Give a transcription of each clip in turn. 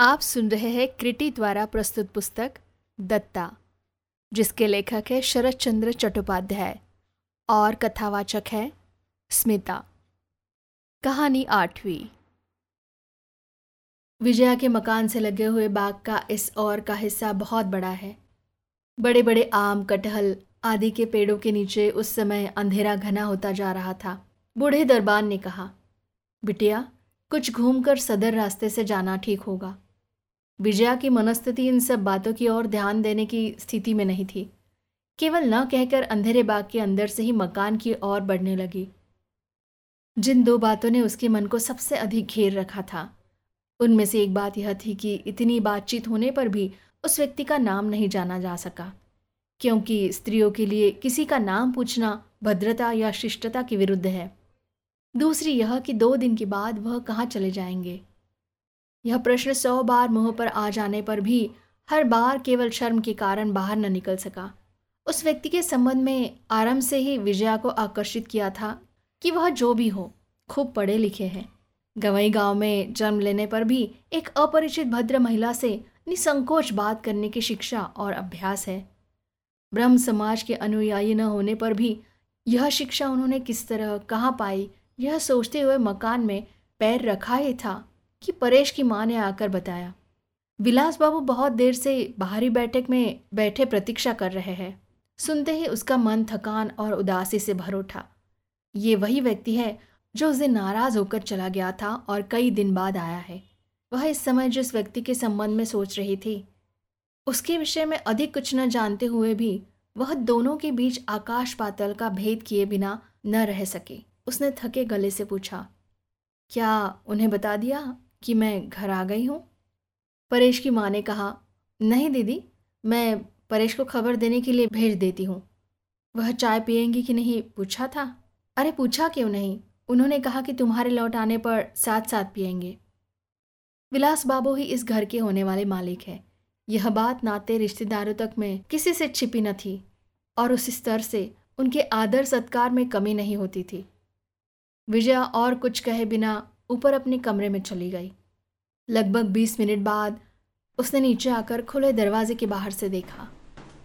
आप सुन रहे हैं क्रिटी द्वारा प्रस्तुत पुस्तक दत्ता, जिसके लेखक है शरद चंद्र चट्टोपाध्याय और कथावाचक है स्मिता। कहानी आठवीं। विजया के मकान से लगे हुए बाग का इस और का हिस्सा बहुत बड़ा है। बड़े बड़े आम, कटहल आदि के पेड़ों के नीचे उस समय अंधेरा घना होता जा रहा था, बूढ़े दरबान ने कहा। बिटिया, कुछ घूमकर सदर रास्ते से जाना ठीक होगा। विजया की मनस्थिति इन सब बातों की ओर ध्यान देने की स्थिति में नहीं थी। केवल न कहकर अंधेरे बाग के अंदर से ही मकान की ओर बढ़ने लगी। जिन दो बातों ने उसके मन को सबसे अधिक घेर रखा था, उनमें से एक बात यह थी कि इतनी बातचीत होने पर भी उस व्यक्ति का नाम नहीं जाना जा सका, क्योंकि स्त्रियों के लिए किसी का नाम पूछना भद्रता या शिष्टता के विरुद्ध है। दूसरी यह कि दो दिन के बाद वह कहाँ चले जाएँगे? यह प्रश्न सौ बार मुँह पर आ जाने पर भी हर बार केवल शर्म के कारण बाहर न निकल सका। उस व्यक्ति के संबंध में आरंभ से ही विजया को आकर्षित किया था कि वह जो भी हो, खूब पढ़े लिखे हैं। गवई गाँव में जन्म लेने पर भी एक अपरिचित भद्र महिला से निसंकोच बात करने की शिक्षा और अभ्यास है। ब्रह्म समाज के अनुयायी न होने पर भी यह शिक्षा उन्होंने किस तरह, कहाँ पाई, यह सोचते हुए मकान में पैर रखा ही था। कि परेश की माँ ने आकर बताया। विलास बाबू बहुत देर से बाहरी बैठक में बैठे प्रतीक्षा कर रहे हैं। सुनते ही उसका मन थकान और उदासी से भर उठा। ये वही व्यक्ति है जो उस नाराज़ होकर चला गया था और कई दिन बाद आया है। वह इस समय जिस व्यक्ति के संबंध में सोच रही थी, उसके विषय में अधिक कुछ न जानते हुए भी वह दोनों के बीच आकाश पातल का भेद किए बिना न रह सके। उसने थके गले से पूछा, क्या उन्हें बता दिया कि मैं घर आ गई हूँ। परेश की माँ ने कहा, नहीं दीदी, मैं परेश को खबर देने के लिए भेज देती हूँ। वह चाय पियेंगी कि नहीं पूछा था? अरे, पूछा क्यों नहीं? उन्होंने कहा कि तुम्हारे लौट आने पर साथ साथ पियेंगे विलास बाबू ही इस घर के होने वाले मालिक है। यह बात नाते रिश्तेदारों तक में किसी से छिपी न थी और उस स्तर से उनके आदर सत्कार में कमी नहीं होती थी। विजया और कुछ कहे बिना ऊपर अपने कमरे में चली गई। लगभग बीस मिनट बाद उसने नीचे आकर खुले दरवाजे के बाहर से देखा।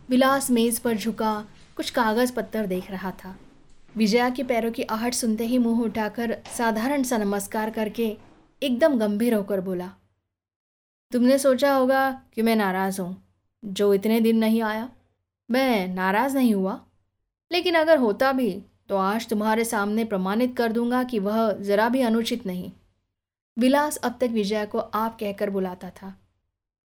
विलास मेज़ पर झुका, कुछ कागज़ पत्थर देख रहा था। विजया के पैरों की आहट सुनते ही मुँह उठाकर साधारण सा नमस्कार करके एकदम गंभीर होकर बोला, तुमने सोचा होगा कि मैं नाराज़ हूँ, जो इतने दिन नहीं आया। मैं नाराज़ नहीं हुआ, लेकिन अगर होता भी तो आज तुम्हारे सामने प्रमाणित कर दूँगा कि वह ज़रा भी अनुचित नहीं। विलास अब तक विजया को आप कहकर बुलाता था।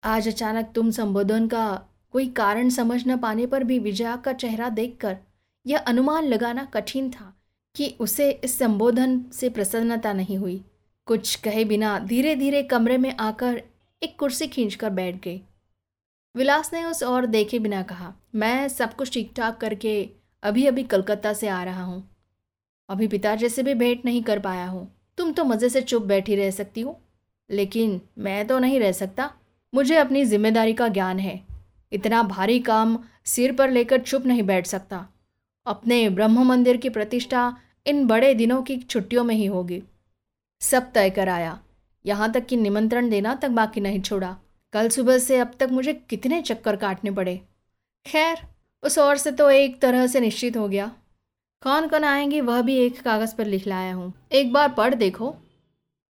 आज अचानक तुम संबोधन का कोई कारण समझ न पाने पर भी विजया का चेहरा देखकर यह अनुमान लगाना कठिन था कि उसे इस संबोधन से प्रसन्नता नहीं हुई। कुछ कहे बिना धीरे धीरे कमरे में आकर एक कुर्सी खींचकर बैठ गई। विलास ने उस और देखे बिना कहा, मैं सब कुछ ठीक ठाक करके अभी अभी कलकत्ता से आ रहा हूँ। अभी पिताजी से भी भेंट नहीं कर पाया हूँ। तुम तो मज़े से चुप बैठी रह सकती हो। लेकिन मैं तो नहीं रह सकता। मुझे अपनी ज़िम्मेदारी का ज्ञान है। इतना भारी काम सिर पर लेकर चुप नहीं बैठ सकता। अपने ब्रह्म मंदिर की प्रतिष्ठा इन बड़े दिनों की छुट्टियों में ही होगी। सब तय कर आया। यहाँ तक कि निमंत्रण देना तक बाकी नहीं छोड़ा। कल सुबह से अब तक मुझे कितने चक्कर काटने पड़े। खैर, उस और से तो एक तरह से निश्चित हो गया। कौन कौन आएँगे वह भी एक कागज़ पर लिख लाया हूँ। एक बार पढ़ देखो।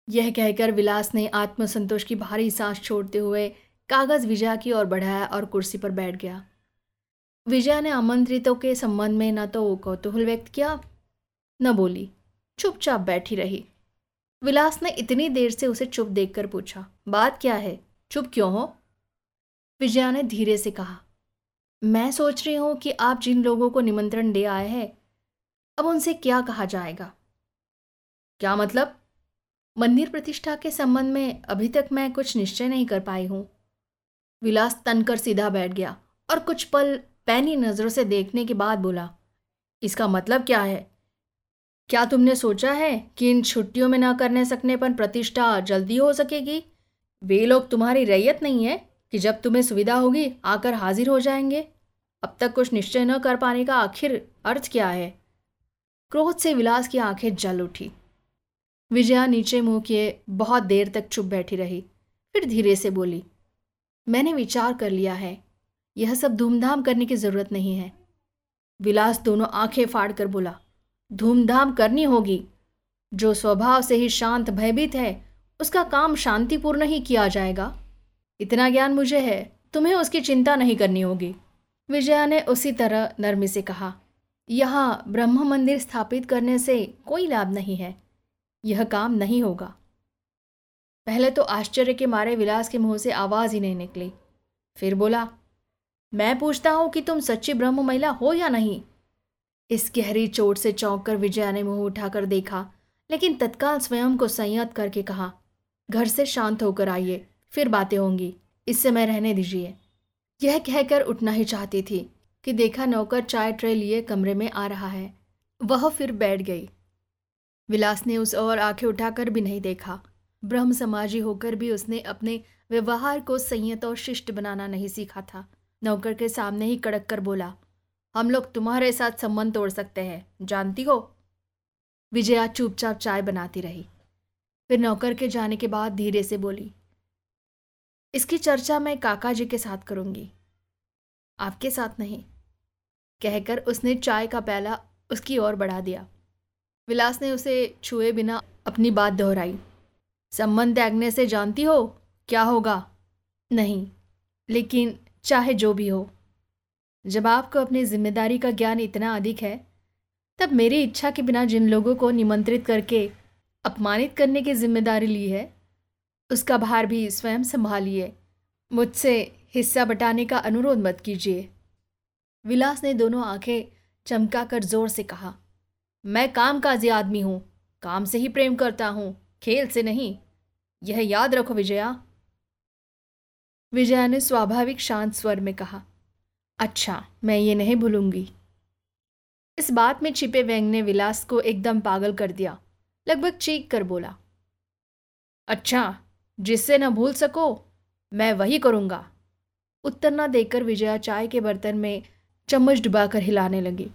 यह कहकर विलास ने आत्मसंतोष की भारी सांस छोड़ते हुए कागज़ विजया की ओर बढ़ाया और कुर्सी पर बैठ गया। विजया ने आमंत्रितों के संबंध में न तो कौतूहल व्यक्त किया, न बोली, चुपचाप बैठी रही। विलास ने इतनी देर से उसे चुप देखकर पूछा, बात क्या है? चुप क्यों हो? विजया ने धीरे से कहा, मैं सोच रही हूँ कि आप जिन लोगों को निमंत्रण दे आए हैं अब उनसे क्या कहा जाएगा? क्या मतलब? मंदिर प्रतिष्ठा के संबंध में अभी तक मैं कुछ निश्चय नहीं कर पाई हूँ। विलास तनकर सीधा बैठ गया और कुछ पल पैनी नज़रों से देखने के बाद बोला, इसका मतलब क्या है? क्या तुमने सोचा है कि इन छुट्टियों में ना करने सकने पर प्रतिष्ठा जल्दी हो सकेगी? वे लोग तुम्हारी रैयत नहीं है कि जब तुम्हें सुविधा होगी आकर हाजिर हो जाएँगे। अब तक कुछ निश्चय न कर पाने का आखिर अर्थ क्या है? क्रोध से विलास की आँखें जल उठी। विजया नीचे मुँह किए बहुत देर तक चुप बैठी रही। फिर धीरे से बोली, मैंने विचार कर लिया है। यह सब धूमधाम करने की ज़रूरत नहीं है विलास दोनों आँखें फाड़ कर बोला, धूमधाम करनी होगी। जो स्वभाव से ही शांत, भयभीत है, उसका काम शांतिपूर्ण ही किया जाएगा। इतना ज्ञान मुझे है, तुम्हें उसकी चिंता नहीं करनी होगी विजया ने उसी तरह नरमी से कहा यहाँ ब्रह्म मंदिर स्थापित करने से कोई लाभ नहीं है। यह काम नहीं होगा। पहले तो आश्चर्य के मारे विलास के मुँह से आवाज़ ही नहीं निकली। फिर बोला, मैं पूछता हूँ कि तुम सच्ची ब्रह्म महिला हो या नहीं? इस गहरी चोट से चौंक कर विजया ने मुँह उठाकर देखा, लेकिन तत्काल स्वयं को संयत करके कहा, घर से शांत होकर आइए, फिर बातें होंगी, इससे मैं रहने दीजिए। यह कहकर उठना ही चाहती थी। कि देखा नौकर चाय ट्रे लिए कमरे में आ रहा है। वह फिर बैठ गई। विलास ने उस और आँखें उठाकर भी नहीं देखा। ब्रह्म समाजी होकर भी उसने अपने व्यवहार को संयत और शिष्ट बनाना नहीं सीखा था। नौकर के सामने ही कड़क कर बोला, हम लोग तुम्हारे साथ संबंध तोड़ सकते हैं, जानती हो? विजया चुपचाप चाय बनाती रही। फिर नौकर के जाने के बाद धीरे से बोली, इसकी चर्चा मैं काका जी के साथ करूँगी। आपके साथ नहीं कहकर उसने चाय का प्याला उसकी ओर बढ़ा दिया। विलास ने उसे छुए बिना अपनी बात दोहराई। संबंध त्यागने से जानती हो? क्या होगा? नहीं, लेकिन चाहे जो भी हो। जब आपको अपनी ज़िम्मेदारी का ज्ञान इतना अधिक है, तब मेरी इच्छा के बिना जिन लोगों को निमंत्रित करके, अपमानित करने की ज़िम्मेदारी ली है, उसका भार भी स्वयं संभालिए। मुझसे हिस्सा बटाने का अनुरोध मत कीजिए। विलास ने दोनों आँखें चमका कर ज़ोर से कहा, मैं काम काजी आदमी हूँ, काम से ही प्रेम करता हूँ, खेल से नहीं। यह याद रखो विजया। विजया ने स्वाभाविक शांत स्वर में कहा अच्छा मैं ये नहीं भूलूँगी। इस बात में छिपे व्यंग ने विलास को एकदम पागल कर दिया, लगभग चीख कर बोला अच्छा जिससे न भूल सको, मैं वही करूँगा। उत्तर न देकर विजया चाय के बर्तन में चम्मच डुबाकर हिलाने लगी।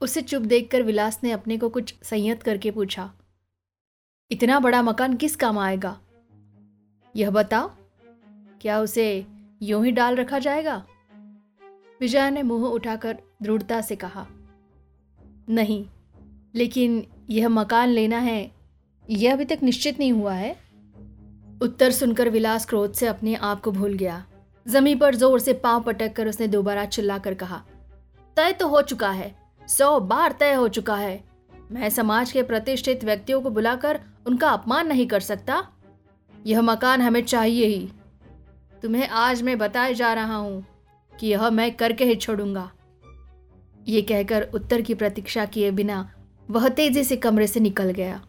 उसे चुप देखकर विलास ने अपने को कुछ संयत करके पूछा, इतना बड़ा मकान किस काम आएगा? यह बताओ, क्या उसे यूँ ही डाल रखा जाएगा? विजया ने मुँह उठाकर दृढ़ता से कहा, नहीं, लेकिन यह मकान लेना है, यह अभी तक निश्चित नहीं हुआ है। उत्तर सुनकर विलास क्रोध से अपने आप को भूल गया। ज़मीन पर ज़ोर से पाँव पटक कर उसने दोबारा चिल्लाकर कहा, तय तो हो चुका है, सौ बार तय हो चुका है। मैं समाज के प्रतिष्ठित व्यक्तियों को बुलाकर उनका अपमान नहीं कर सकता। यह मकान हमें चाहिए ही। तुम्हें आज मैं बताए जा रहा हूँ कि यह मैं करके ही छोड़ूँगा। ये कहकर उत्तर की प्रतीक्षा किए बिना वह तेज़ी से कमरे से निकल गया।